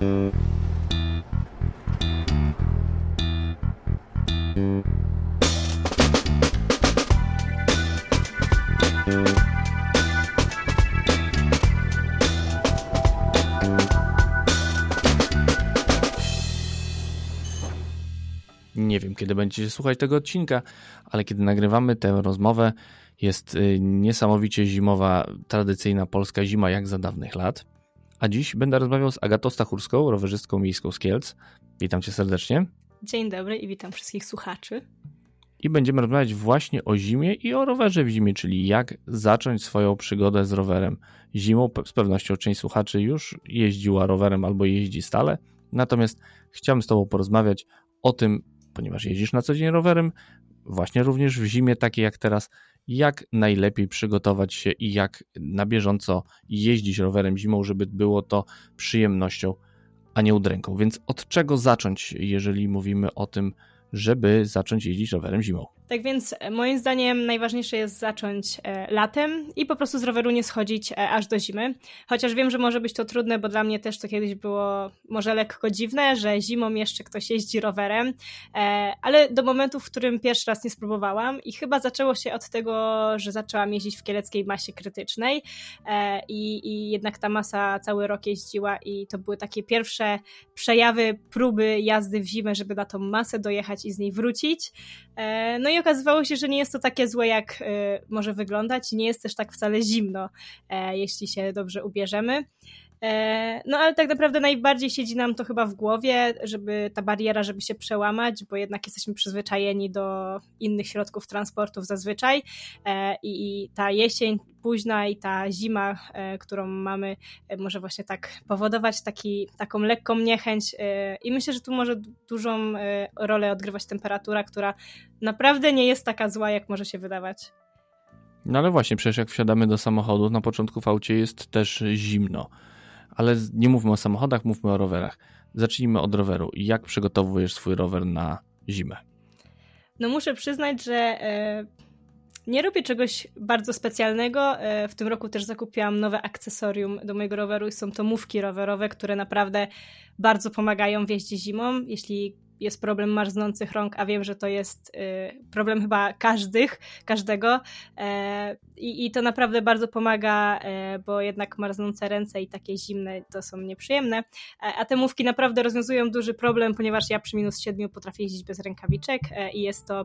Nie kiedy będziecie słuchać tego odcinka, ale kiedy nagrywamy tę rozmowę, jest y, niesamowicie zimowa, tradycyjna polska zima, jak za dawnych lat. A dziś będę rozmawiał z Agatą Stachurską, rowerzystką miejską z Kielc. Witam cię serdecznie. Dzień dobry i witam wszystkich słuchaczy. I będziemy rozmawiać właśnie o zimie i o rowerze w zimie, czyli jak zacząć swoją przygodę z rowerem zimą. Z pewnością część słuchaczy już jeździła rowerem albo jeździ stale. Natomiast chciałbym z Tobą porozmawiać o tym, ponieważ jeździsz na co dzień rowerem, właśnie również w zimie, takiej jak teraz, jak najlepiej przygotować się i jak na bieżąco jeździć rowerem zimą, żeby było to przyjemnością, a nie udręką. Więc od czego zacząć, jeżeli mówimy o tym, żeby zacząć jeździć rowerem zimą? Tak więc e, moim zdaniem najważniejsze jest zacząć e, latem i po prostu z roweru nie schodzić e, aż do zimy. Chociaż wiem, że może być to trudne, bo dla mnie też to kiedyś było może lekko dziwne, że zimą jeszcze ktoś jeździ rowerem, ale do momentu, w którym pierwszy raz nie spróbowałam i chyba zaczęło się od tego, że zaczęłam jeździć w kieleckiej masie krytycznej i, i jednak ta masa cały rok jeździła i to były takie pierwsze przejawy próby jazdy w zimę, żeby na tą masę dojechać i z niej wrócić. No i okazywało się, że nie jest to takie złe, jak y, może wyglądać, nie jest też tak wcale zimno, e, jeśli się dobrze ubierzemy. E, no ale tak naprawdę najbardziej siedzi nam to chyba w głowie, żeby ta bariera, żeby się przełamać, bo jednak jesteśmy przyzwyczajeni do innych środków transportów zazwyczaj. E, i ta jesień późna i ta zima, e, którą mamy, może właśnie tak powodować taki, taką lekką niechęć. I myślę, że tu może dużą rolę odgrywać temperatura, która naprawdę nie jest taka zła, jak może się wydawać. No ale właśnie, przecież jak wsiadamy do samochodu, na początku w aucie jest też zimno ale nie mówmy o samochodach, mówmy o rowerach. Zacznijmy od roweru. Jak przygotowujesz swój rower na zimę? No muszę przyznać, że e, nie robię czegoś bardzo specjalnego. E, w tym roku też zakupiłam nowe akcesorium do mojego roweru i są to mówki rowerowe, które naprawdę bardzo pomagają w jeździe zimą. Jeśli jest problem marznących rąk, a wiem, że to jest y, problem chyba każdych, każdego. E, I, I to naprawdę bardzo pomaga, e, bo jednak marznące ręce i takie zimne to są nieprzyjemne. E, a te mówki naprawdę rozwiązują duży problem, ponieważ ja przy minus 7 potrafię jeździć bez rękawiczek i jest to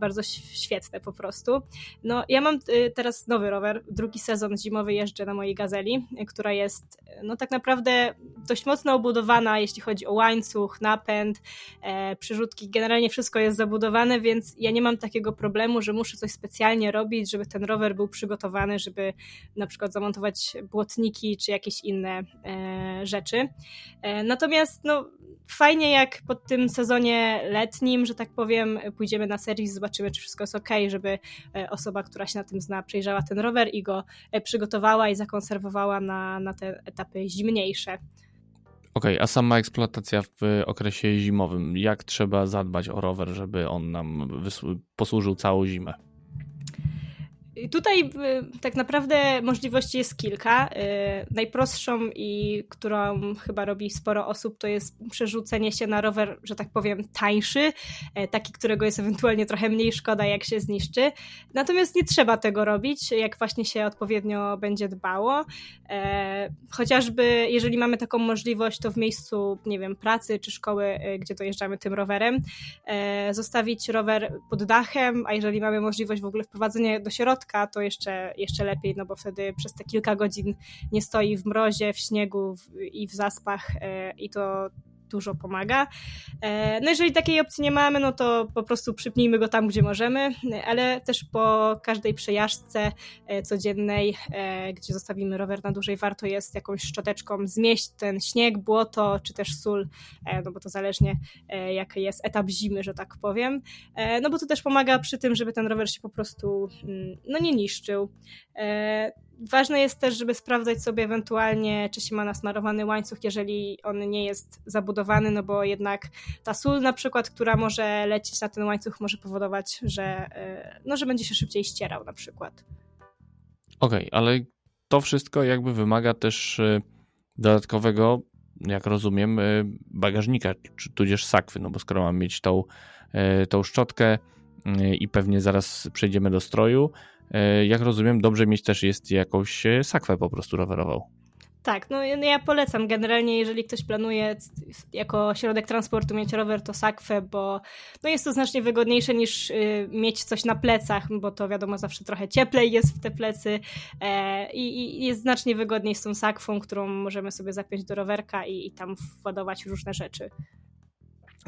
bardzo świetne po prostu. No, ja mam y, teraz nowy rower, drugi sezon zimowy jeżdżę na mojej gazeli, która jest no tak naprawdę dość mocno obudowana, jeśli chodzi o łańcuch, napęd, e, przyrzutki, generalnie wszystko jest zabudowane, więc ja nie mam takiego problemu, że muszę coś specjalnie robić, żeby ten rower był przygotowany, żeby na przykład zamontować błotniki czy jakieś inne e, rzeczy. E, natomiast no, fajnie jak po tym sezonie letnim, że tak powiem, pójdziemy na serwis, zobaczymy, czy wszystko jest ok, żeby e, osoba, która się na tym zna, przejrzała ten rower i go e, przygotowała i zakonserwowała na, na te etapy zimniejsze. Okej, okay, a sama eksploatacja w okresie zimowym, jak trzeba zadbać o rower, żeby on nam posłużył całą zimę? Tutaj y, tak naprawdę możliwości jest kilka. Y, najprostszą i którą chyba robi sporo osób, to jest przerzucenie się na rower, że tak powiem, tańszy, e, taki, którego jest ewentualnie trochę mniej szkoda, jak się zniszczy. Natomiast nie trzeba tego robić, jak właśnie się odpowiednio będzie dbało. E, chociażby jeżeli mamy taką możliwość, to w miejscu, nie wiem, pracy czy szkoły, e, gdzie dojeżdżamy tym rowerem, zostawić rower pod dachem, a jeżeli mamy możliwość w ogóle wprowadzenia do środka, to jeszcze, jeszcze lepiej, no bo wtedy przez te kilka godzin nie stoi w mrozie, w śniegu i w zaspach e, i to dużo pomaga. E, no jeżeli takiej opcji nie mamy, no to po prostu przypnijmy go tam, gdzie możemy, ale też po każdej przejażdżce e, codziennej, gdzie zostawimy rower na dłużej, warto jest jakąś szczoteczką zmieść ten śnieg, błoto, czy też sól, no bo to zależnie jaki jest etap zimy, że tak powiem. No bo to też pomaga przy tym, żeby ten rower się po prostu mm, no nie niszczył. Ważne jest też, żeby sprawdzać sobie ewentualnie, czy się ma nasmarowany łańcuch, jeżeli on nie jest zabudowany, no bo jednak ta sól na przykład, która może lecieć na ten łańcuch, może powodować, że, e, no, że będzie się szybciej ścierał na przykład. Okej, okay, ale to wszystko jakby wymaga też y, dodatkowego, jak rozumiem, y, bagażnika, czy tudzież sakwy, no bo skoro mam mieć tą, y, tą szczotkę i pewnie zaraz przejdziemy do stroju, jak rozumiem, dobrze mieć też jest jakąś sakwę po prostu rowerową. Tak, no ja polecam generalnie, jeżeli ktoś planuje jako środek transportu mieć rower, to sakwę, bo no jest to znacznie wygodniejsze niż y, mieć coś na plecach, bo to wiadomo zawsze trochę cieplej jest w te plecy e, i, i, jest znacznie wygodniej z tą sakwą, którą możemy sobie zapiąć do rowerka i, i tam władować różne rzeczy.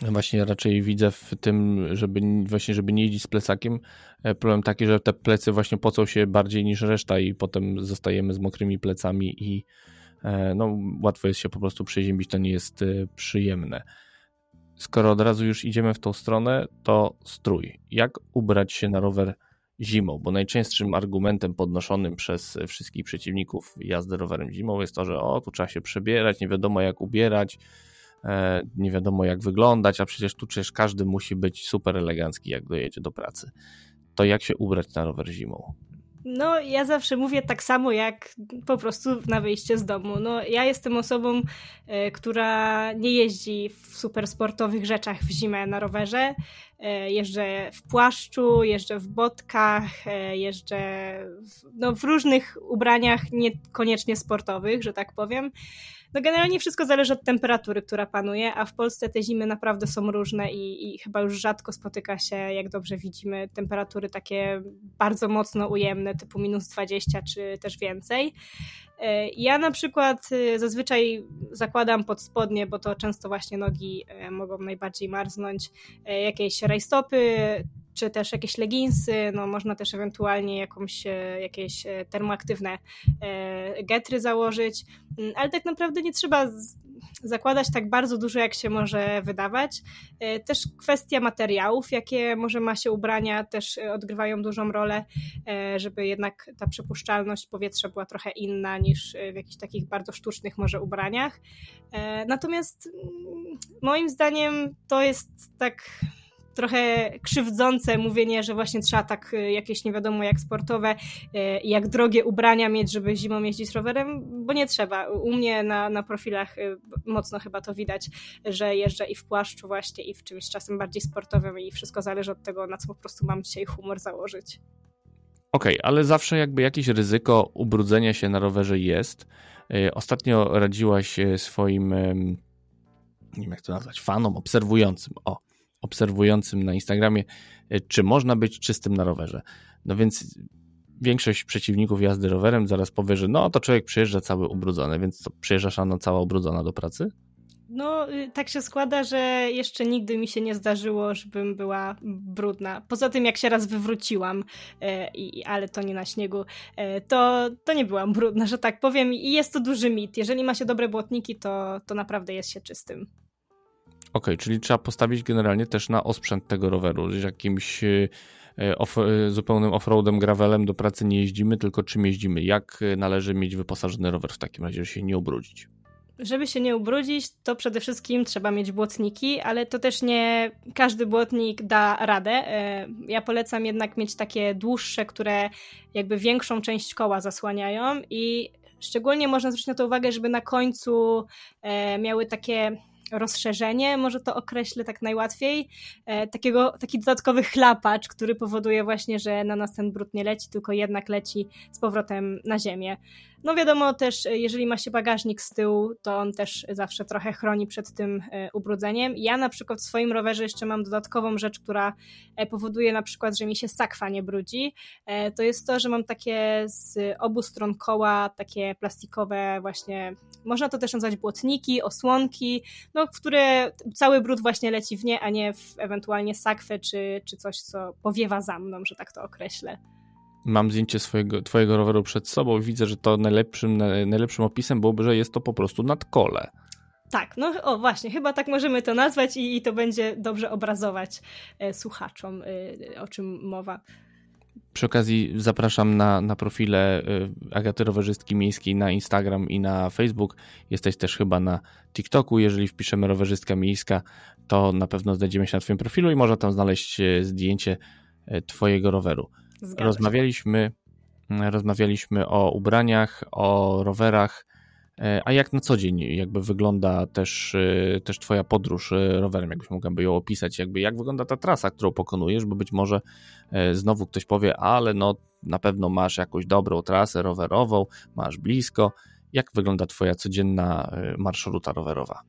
Właśnie raczej widzę w tym, żeby właśnie, żeby nie jeździć z plecakiem, e, problem taki, że te plecy właśnie pocą się bardziej niż reszta i potem zostajemy z mokrymi plecami i E, no, łatwo jest się po prostu przeziębić, to nie jest e, przyjemne. Skoro od razu już idziemy w tą stronę, to strój. Jak ubrać się na rower zimą? Bo najczęstszym argumentem podnoszonym przez wszystkich przeciwników jazdy rowerem zimą jest to, że o, tu trzeba się przebierać, nie wiadomo jak ubierać, nie wiadomo jak wyglądać, a przecież tu przecież każdy musi być super elegancki, jak dojedzie do pracy. To jak się ubrać na rower zimą? No, ja zawsze mówię tak samo jak po prostu na wyjście z domu. No, ja jestem osobą, e, która nie jeździ w super sportowych rzeczach w zimę na rowerze. E, jeżdżę w płaszczu, jeżdżę w botkach, e, jeżdżę w, no, w różnych ubraniach niekoniecznie sportowych, że tak powiem. No generalnie wszystko zależy od temperatury, która panuje, a w Polsce te zimy naprawdę są różne i, i chyba już rzadko spotyka się, jak dobrze widzimy, temperatury takie bardzo mocno ujemne, typu minus 20 czy też więcej. E, ja na przykład e, zazwyczaj zakładam pod spodnie, bo to często właśnie nogi e, mogą najbardziej marznąć, jakieś rajstopy, czy też jakieś leginsy, no można też ewentualnie jakąś, jakieś termoaktywne getry założyć, mm, ale tak naprawdę nie trzeba zakładać tak bardzo dużo, jak się może wydawać. E, też kwestia materiałów, jakie może ma się ubrania, też e, odgrywają dużą rolę, e, żeby jednak ta przepuszczalność powietrza była trochę inna niż w jakichś takich bardzo sztucznych może ubraniach. Natomiast mm, moim zdaniem to jest tak trochę krzywdzące mówienie, że właśnie trzeba tak y, jakieś nie wiadomo jak sportowe, y, jak drogie ubrania mieć, żeby zimą jeździć rowerem, bo nie trzeba. U mnie na, na profilach y, mocno chyba to widać, że jeżdżę i w płaszczu właśnie i w czymś czasem bardziej sportowym i wszystko zależy od tego, na co po prostu mam dzisiaj humor założyć. Okej, okay, ale zawsze jakby jakieś ryzyko ubrudzenia się na rowerze jest. Ostatnio radziłaś swoim, nie wiem jak to nazwać, fanom, obserwującym, o, obserwującym na Instagramie, e, czy można być czystym na rowerze. No więc większość przeciwników jazdy rowerem zaraz powie, że no to człowiek przyjeżdża cały ubrudzony, więc co, przyjeżdżasz ano cała ubrudzona do pracy? No, y, tak się składa, że jeszcze nigdy mi się nie zdarzyło, żebym była brudna. Poza tym, jak się raz wywróciłam, e, i, ale to nie na śniegu, e, to, to nie byłam brudna, że tak powiem. I jest to duży mit. Jeżeli ma się dobre błotniki, to, to naprawdę jest się czystym. Ok, czyli trzeba postawić generalnie też na osprzęt tego roweru, że jakimś e, off, e, zupełnym offroadem, gravelem do pracy nie jeździmy, tylko czym jeździmy. Jak należy mieć wyposażony rower w takim razie, żeby się nie ubrudzić? Żeby się nie ubrudzić, to przede wszystkim trzeba mieć błotniki, ale to też nie każdy błotnik da radę. E, ja polecam jednak mieć takie dłuższe, które jakby większą część koła zasłaniają i szczególnie można zwrócić na to uwagę, żeby na końcu miały takie rozszerzenie, może to określę tak najłatwiej, e, takiego, taki dodatkowy chlapacz, który powoduje właśnie, że na nas ten brud nie leci, tylko jednak leci z powrotem na ziemię. No wiadomo też, e, jeżeli ma się bagażnik z tyłu, to on też zawsze trochę chroni przed tym e, ubrudzeniem. Ja na przykład w swoim rowerze jeszcze mam dodatkową rzecz, która powoduje na przykład, że mi się sakwa nie brudzi. To jest to, że mam takie z obu stron koła, takie plastikowe właśnie, można to też nazwać błotniki, osłonki, no, w które cały brud właśnie leci w nie, a nie w ewentualnie sakwę czy, czy coś, co powiewa za mną, że tak to określę mam zdjęcie swojego, twojego roweru przed sobą i widzę, że to najlepszym, najlepszym opisem byłoby, że jest to po prostu nadkole. Tak, no o właśnie, chyba tak możemy to nazwać i, i to będzie dobrze obrazować e, słuchaczom, e, o czym mowa. Przy okazji zapraszam na, na profile e, Agaty Rowerzystki Miejskiej na Instagram i na Facebook. Jesteś też chyba na TikToku. Jeżeli wpiszemy Rowerzystka Miejska, to na pewno znajdziemy się na Twoim profilu i można tam znaleźć e, zdjęcie e, Twojego roweru. Zgadza Rozmawialiśmy rozmawialiśmy o ubraniach, o rowerach, a jak na co dzień jakby wygląda też, e, też twoja podróż e, rowerem, jakbyś mogłaby ją opisać, jakby jak wygląda ta trasa, którą pokonujesz, bo być może znowu ktoś powie, ale no na pewno masz jakąś dobrą trasę rowerową, masz blisko. Jak wygląda twoja codzienna marszruta rowerowa?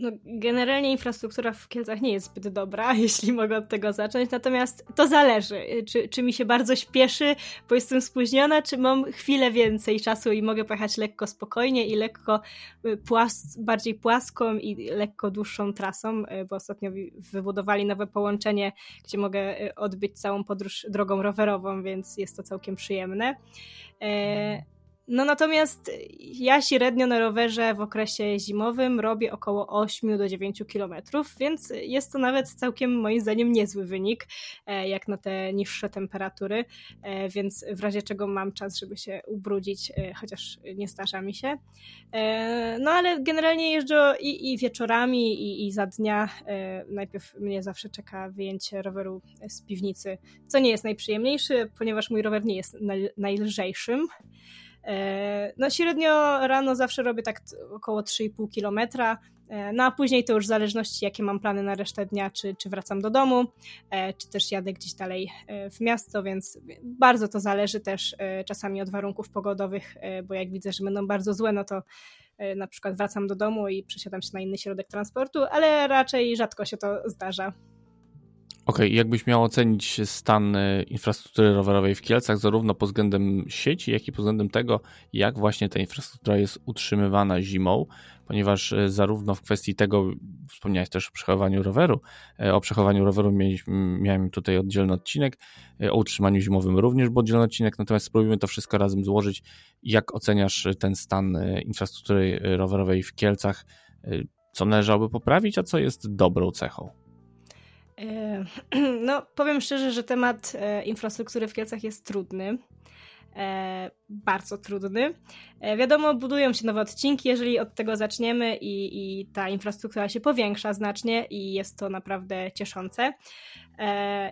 No, generalnie infrastruktura w Kielcach nie jest zbyt dobra, jeśli mogę od tego zacząć, natomiast to zależy, czy, czy mi się bardzo śpieszy, bo jestem spóźniona, czy mam chwilę więcej czasu i mogę pojechać lekko spokojnie i lekko y, płas bardziej płaską i lekko dłuższą trasą, y, bo ostatnio wybudowali nowe połączenie, gdzie mogę y, odbyć całą podróż drogą rowerową, więc jest to całkiem przyjemne. E, no natomiast ja średnio na rowerze w okresie zimowym robię około 8 do 9 kilometrów, więc jest to nawet całkiem moim zdaniem niezły wynik, e, jak na te niższe temperatury, e, więc w razie czego mam czas, żeby się ubrudzić, e, chociaż nie zdarza mi się. No ale generalnie jeżdżę i, i wieczorami, i, i za dnia. Najpierw mnie zawsze czeka wyjęcie roweru z piwnicy, co nie jest najprzyjemniejsze, ponieważ mój rower nie jest najlżejszym. E, no średnio rano zawsze robię tak około 3,5 kilometra, e, no a później to już w zależności jakie mam plany na resztę dnia, czy, czy wracam do domu, e, czy też jadę gdzieś dalej w miasto, więc bardzo to zależy też czasami od warunków pogodowych, bo jak widzę, że będą bardzo złe, no to na przykład wracam do domu i przesiadam się na inny środek transportu, ale raczej rzadko się to zdarza. Okej, okay, jakbyś miał ocenić stan e, infrastruktury rowerowej w Kielcach, zarówno pod względem sieci, jak i pod względem tego, jak właśnie ta infrastruktura jest utrzymywana zimą, ponieważ e, zarówno w kwestii tego, wspomniałeś też o przechowaniu roweru, e, o przechowaniu roweru miałem tutaj oddzielny odcinek, o utrzymaniu zimowym również był oddzielny odcinek, natomiast spróbujmy to wszystko razem złożyć. Jak oceniasz ten stan infrastruktury rowerowej w Kielcach? Co należałoby poprawić, a co jest dobrą cechą? E, no, powiem szczerze, że temat e, infrastruktury w Kielcach jest trudny. E, bardzo trudny. wiadomo, budują się nowe odcinki, jeżeli od tego zaczniemy i, i ta infrastruktura się powiększa znacznie i jest to naprawdę cieszące.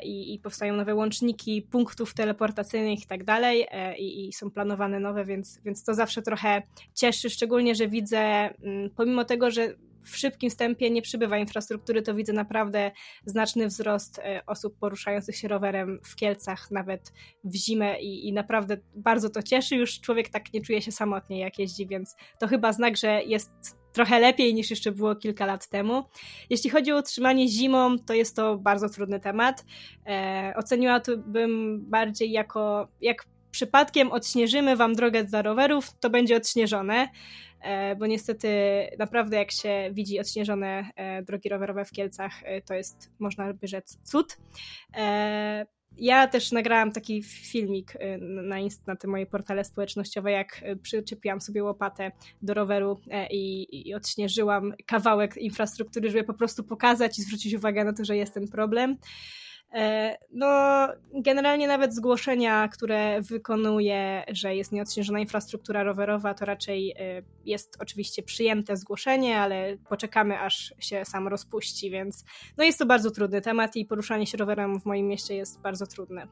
I, i, powstają nowe łączniki punktów teleportacyjnych i tak dalej i, i są planowane nowe, więc, więc to zawsze trochę cieszy, szczególnie, że widzę, mm, pomimo tego, że w szybkim wstępie nie przybywa infrastruktury, to widzę naprawdę znaczny wzrost e, osób poruszających się rowerem w Kielcach, nawet w zimę i, i naprawdę bardzo to cieszy. Już człowiek tak nie czuje się samotnie, jak jeździ, więc to chyba znak, że jest trochę lepiej niż jeszcze było kilka lat temu. Jeśli chodzi o utrzymanie zimą, to jest to bardzo trudny temat. E, oceniłabym bardziej jako, jak przypadkiem odśnieżymy wam drogę dla rowerów, to będzie odśnieżone. E, bo niestety naprawdę jak się widzi odśnieżone e, drogi rowerowe w Kielcach, e, to jest, można by rzec, cud. Ja też nagrałam taki filmik na, na te moje portale społecznościowe, jak przyczepiłam sobie łopatę do roweru i, i odśnieżyłam kawałek infrastruktury, żeby po prostu pokazać i zwrócić uwagę na to, że jest ten problem. E, no, generalnie nawet zgłoszenia, które wykonuje, że jest nieodśnieżona infrastruktura rowerowa, to raczej e, jest oczywiście przyjęte zgłoszenie, ale poczekamy, aż się sam rozpuści, więc no jest to bardzo trudny temat i poruszanie się rowerem w moim mieście jest bardzo trudne.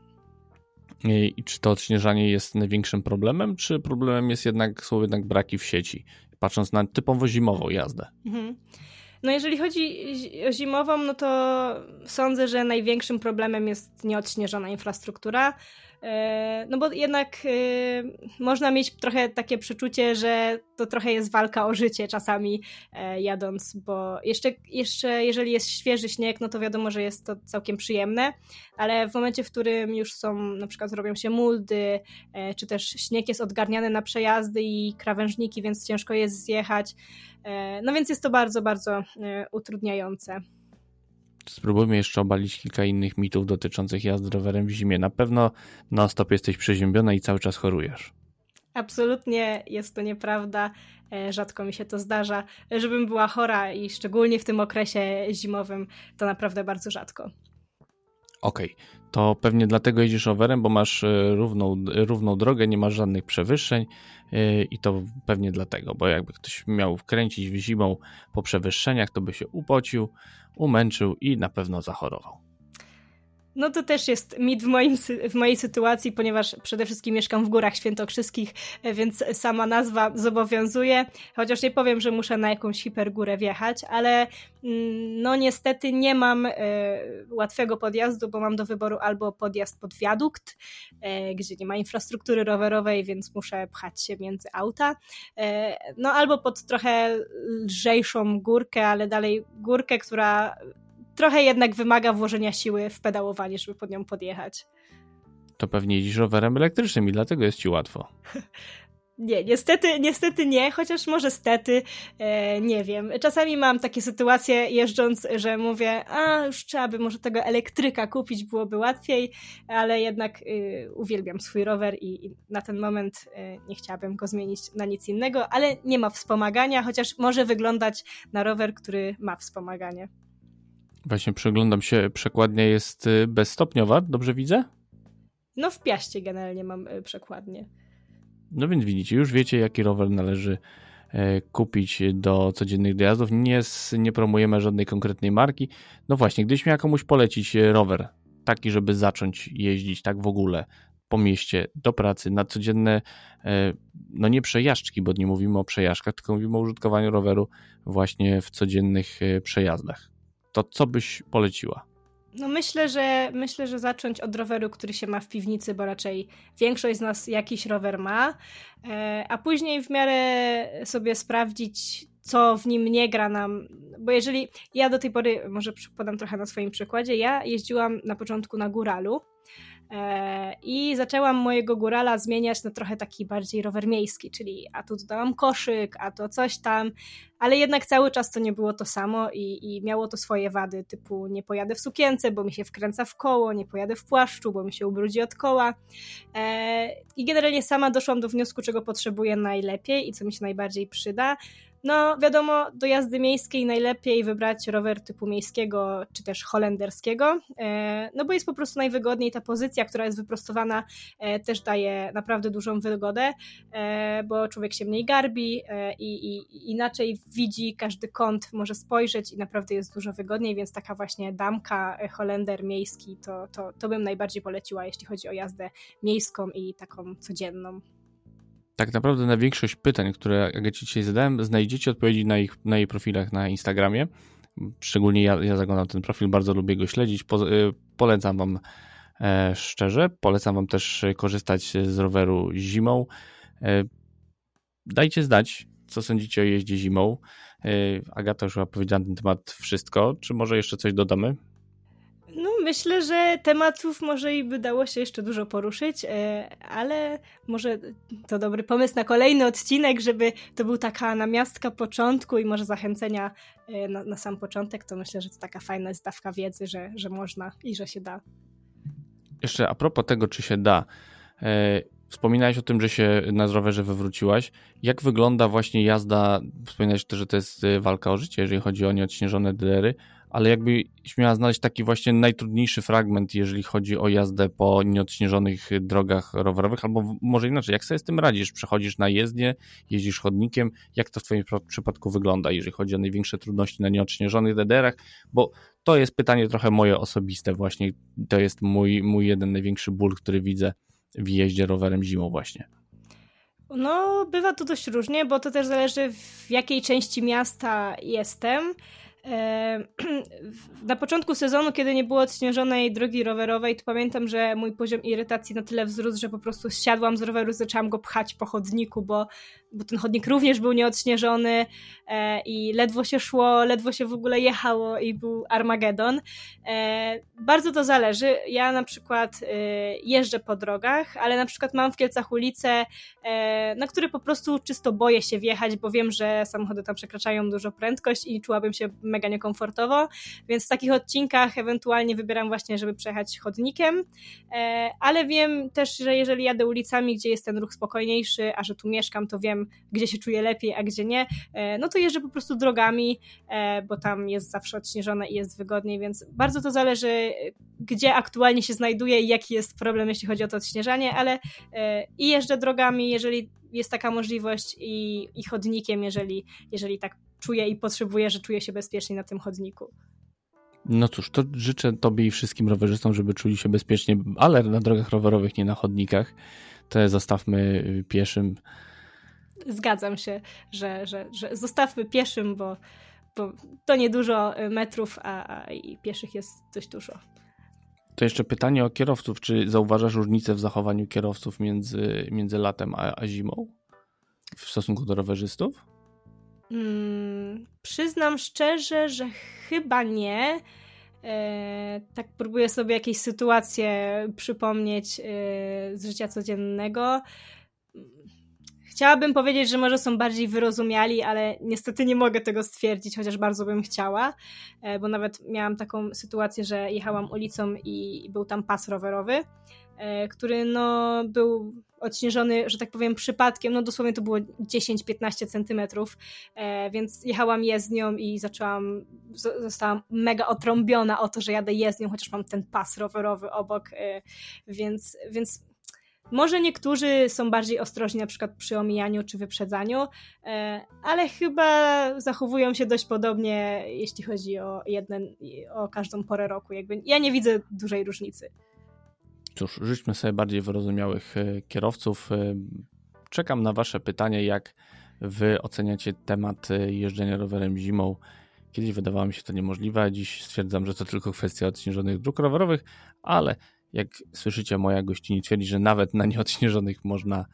I czy to odśnieżanie jest największym problemem, czy problemem jest jednak, są jednak braki w sieci, patrząc na typowo zimową jazdę? Mhm. No jeżeli chodzi o zimową, no to sądzę, że największym problemem jest nieodśnieżona infrastruktura. E, no bo jednak e, można mieć trochę takie przeczucie, że to trochę jest walka o życie czasami e, jadąc, bo jeszcze, jeszcze jeżeli jest świeży śnieg, no to wiadomo, że jest to całkiem przyjemne, ale w momencie, w którym już są, na przykład robią się muldy, czy też śnieg jest odgarniany na przejazdy i krawężniki, więc ciężko jest zjechać, no więc jest to bardzo, bardzo utrudniające spróbujmy jeszcze obalić kilka innych mitów dotyczących jazdy rowerem w zimie. Na pewno na stop jesteś przeziębiona i cały czas chorujesz. Absolutnie jest to nieprawda. E, rzadko mi się to zdarza, żebym była chora i szczególnie w tym okresie zimowym to naprawdę bardzo rzadko. Okej, okay. To pewnie dlatego jedziesz rowerem, bo masz e, równą, równą drogę, nie masz żadnych przewyższeń e, i to pewnie dlatego, bo jakby ktoś miał wkręcić w zimą po przewyższeniach, to by się upocił, umęczył i na pewno zachorował. No to też jest mit w, moim, w mojej sytuacji, ponieważ przede wszystkim mieszkam w górach świętokrzyskich, więc sama nazwa zobowiązuje, chociaż nie powiem, że muszę na jakąś hipergórę wjechać, ale mm, no niestety nie mam e, łatwego podjazdu, bo mam do wyboru albo podjazd pod wiadukt, e, gdzie nie ma infrastruktury rowerowej, więc muszę pchać się między auta, e, no albo pod trochę lżejszą górkę, ale dalej górkę, która trochę jednak wymaga włożenia siły w pedałowanie, żeby pod nią podjechać. To pewnie jeździsz rowerem elektrycznym i dlatego jest ci łatwo. Nie, niestety, niestety nie, chociaż może stety, e, nie wiem. Czasami mam takie sytuacje jeżdżąc, że mówię, a już trzeba by może tego elektryka kupić, byłoby łatwiej, ale jednak y, uwielbiam swój rower i, i na ten moment y, nie chciałabym go zmienić na nic innego, ale nie ma wspomagania, chociaż może wyglądać na rower, który ma wspomaganie. Właśnie przyglądam się, przekładnia jest y, bezstopniowa, dobrze widzę? No w Piaście generalnie mam y, przekładnię. No więc widzicie, już wiecie jaki rower należy e, kupić do codziennych dojazdów. Nie, nie promujemy żadnej konkretnej marki. No właśnie, gdybyś miał komuś polecić e, rower, taki, żeby zacząć jeździć tak w ogóle po mieście, do pracy, na codzienne, e, no nie przejażdżki, bo nie mówimy o przejażdżkach, tylko mówimy o użytkowaniu roweru właśnie w codziennych przejazdach to co byś poleciła? No myślę, że myślę, że zacząć od roweru, który się ma w piwnicy, bo raczej większość z nas jakiś rower ma, e, a później w miarę sobie sprawdzić, co w nim nie gra nam. Bo jeżeli ja do tej pory, może podam trochę na swoim przykładzie, ja jeździłam na początku na góralu I zaczęłam mojego górala zmieniać na trochę taki bardziej rower miejski, czyli a tu dodałam koszyk, a to coś tam, ale jednak cały czas to nie było to samo i, i miało to swoje wady, typu nie pojadę w sukience, bo mi się wkręca w koło, nie pojadę w płaszczu, bo mi się ubrudzi od koła. E, I generalnie sama doszłam do wniosku, czego potrzebuję najlepiej i co mi się najbardziej przyda. No, wiadomo, do jazdy miejskiej najlepiej wybrać rower typu miejskiego czy też holenderskiego, e, no bo jest po prostu najwygodniej. Ta pozycja, która jest wyprostowana, e, też daje naprawdę dużą wygodę, e, bo człowiek się mniej garbi i, i inaczej widzi każdy kąt, może spojrzeć i naprawdę jest dużo wygodniej, więc taka właśnie damka Holender miejski to, to, to bym najbardziej poleciła, jeśli chodzi o jazdę miejską i taką codzienną tak naprawdę na większość pytań, które Agacie dzisiaj zadałem, znajdziecie odpowiedzi na, ich, na jej profilach na Instagramie. Szczególnie ja, ja zaglądam ten profil, bardzo lubię go śledzić. Po, y, polecam Wam e, szczerze. Polecam Wam też korzystać z roweru zimą. E, dajcie znać, co sądzicie o jeździe zimą. E, Agata już chyba powiedziała na ten temat wszystko. Czy może jeszcze coś dodamy? Myślę, że tematów może i by dało się jeszcze dużo poruszyć, e, ale może to dobry pomysł na kolejny odcinek, żeby to był taka namiastka początku i może zachęcenia e, na, na sam początek, to myślę, że to taka fajna zdawka wiedzy, że, że można i że się da. Jeszcze a propos tego, czy się da. E, wspominałeś o tym, że się na rowerze wywróciłaś. Jak wygląda właśnie jazda? Wspominałeś też, że to jest walka o życie, jeżeli chodzi o nieodśnieżone DDR-y ale jakbyś miała znaleźć taki właśnie najtrudniejszy fragment, jeżeli chodzi o jazdę po nieodśnieżonych drogach rowerowych, albo może inaczej, jak sobie z tym radzisz? Przechodzisz na jezdnię, jeździsz chodnikiem, jak to w twoim przypadku wygląda, jeżeli chodzi o największe trudności na nieodśnieżonych DDR-ach, bo to jest pytanie trochę moje osobiste właśnie, to jest mój, mój jeden największy ból, który widzę w jeździe rowerem zimą właśnie. No, bywa to dość różnie, bo to też zależy w jakiej części miasta jestem. Na początku sezonu, kiedy nie było odśnieżonej drogi rowerowej, to pamiętam, że mój poziom irytacji na tyle wzrósł, że po prostu siadłam z roweru, zaczęłam go pchać po chodniku, bo, bo ten chodnik również był nieodśnieżony e, i ledwo się szło, ledwo się w ogóle jechało i był Armagedon. E, bardzo to zależy. Ja na przykład e, jeżdżę po drogach, ale na przykład mam w Kielcach ulice, na które po prostu czysto boję się wjechać, bo wiem, że samochody tam przekraczają dużo prędkość i czułabym się mega niekomfortowo, więc w takich odcinkach ewentualnie wybieram właśnie, żeby przejechać chodnikiem, e, ale wiem też, że jeżeli jadę ulicami, gdzie jest ten ruch spokojniejszy, a że tu mieszkam, to wiem, gdzie się czuję lepiej, a gdzie nie, e, no to jeżdżę po prostu drogami, e, bo tam jest zawsze odśnieżone i jest wygodniej, więc bardzo to zależy, gdzie aktualnie się znajduję i jaki jest problem, jeśli chodzi o to odśnieżanie, ale i jeżdżę drogami, jeżeli jest taka możliwość i, i chodnikiem, jeżeli, jeżeli tak czuję i potrzebuję, że czuję się bezpiecznie na tym chodniku. No cóż, to życzę Tobie i wszystkim rowerzystom, żeby czuli się bezpiecznie, ale na drogach rowerowych, nie na chodnikach. To zostawmy y, pieszym. Zgadzam się, że, że, że zostawmy pieszym, bo, bo to niedużo y, metrów, a, a i pieszych jest dość dużo. To jeszcze pytanie o kierowców. Czy zauważasz różnicę w zachowaniu kierowców między, między latem a, a zimą w stosunku do rowerzystów? Hmm, przyznam szczerze, że chyba nie. E, tak próbuję sobie jakieś sytuacje przypomnieć e, z życia codziennego. Chciałabym powiedzieć, że może są bardziej wyrozumiali, ale niestety nie mogę tego stwierdzić, chociaż bardzo bym chciała, e, bo nawet miałam taką sytuację, że jechałam ulicą i był tam pas rowerowy, e, który no był odśnieżony, że tak powiem, przypadkiem, no dosłownie to było 10-15 centymetrów, e, więc jechałam jezdnią i zaczęłam, zostałam mega otrąbiona o to, że jadę jezdnią, chociaż mam ten pas rowerowy obok, więc, więc może niektórzy są bardziej ostrożni na przykład przy omijaniu czy wyprzedzaniu, e, ale chyba zachowują się dość podobnie, jeśli chodzi o jeden, o każdą porę roku. Jakby ja nie widzę dużej różnicy. Cóż, życzmy sobie bardziej wyrozumiałych e, kierowców. E, czekam na Wasze pytanie, jak Wy oceniacie temat jeżdżenia rowerem zimą. Kiedyś wydawało mi się to niemożliwe, a dziś stwierdzam, że to tylko kwestia odśnieżonych dróg rowerowych, ale jak słyszycie, moja gościni twierdzi, że nawet na nieodśnieżonych można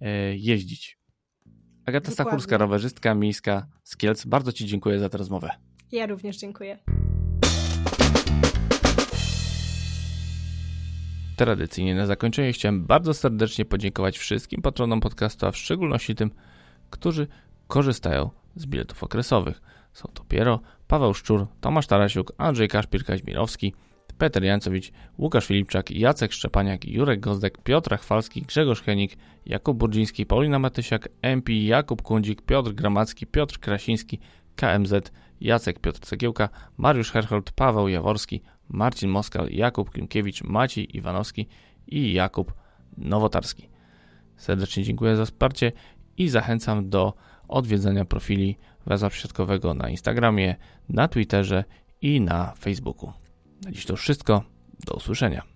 e, jeździć. Agata Dokładnie. Stachurska, rowerzystka miejska z Kielc. Bardzo Ci dziękuję za tę rozmowę. Ja również dziękuję. Tradycyjnie na zakończenie chciałem bardzo serdecznie podziękować wszystkim patronom podcastu, a w szczególności tym, którzy korzystają z biletów okresowych. Są to Piero, Paweł Szczur, Tomasz Tarasiuk, Andrzej Kaszpir-Kaźmirowski, Peter Jancowicz, Łukasz Filipczak, Jacek Szczepaniak, Jurek Gozdek, Piotr Chwalski, Grzegorz Henik, Jakub Burdziński, Paulina Matysiak, MP, Jakub Kundzik, Piotr Gramacki, Piotr Krasiński, KMZ, Jacek Piotr Cegiełka, Mariusz Herhold, Paweł Jaworski, Marcin Moskal, Jakub Klimkiewicz, Maciej Iwanowski i Jakub Nowotarski. Serdecznie dziękuję za wsparcie i zachęcam do odwiedzenia profili Weza Środkowego na Instagramie, na Twitterze i na Facebooku. Na dziś to wszystko. Do usłyszenia.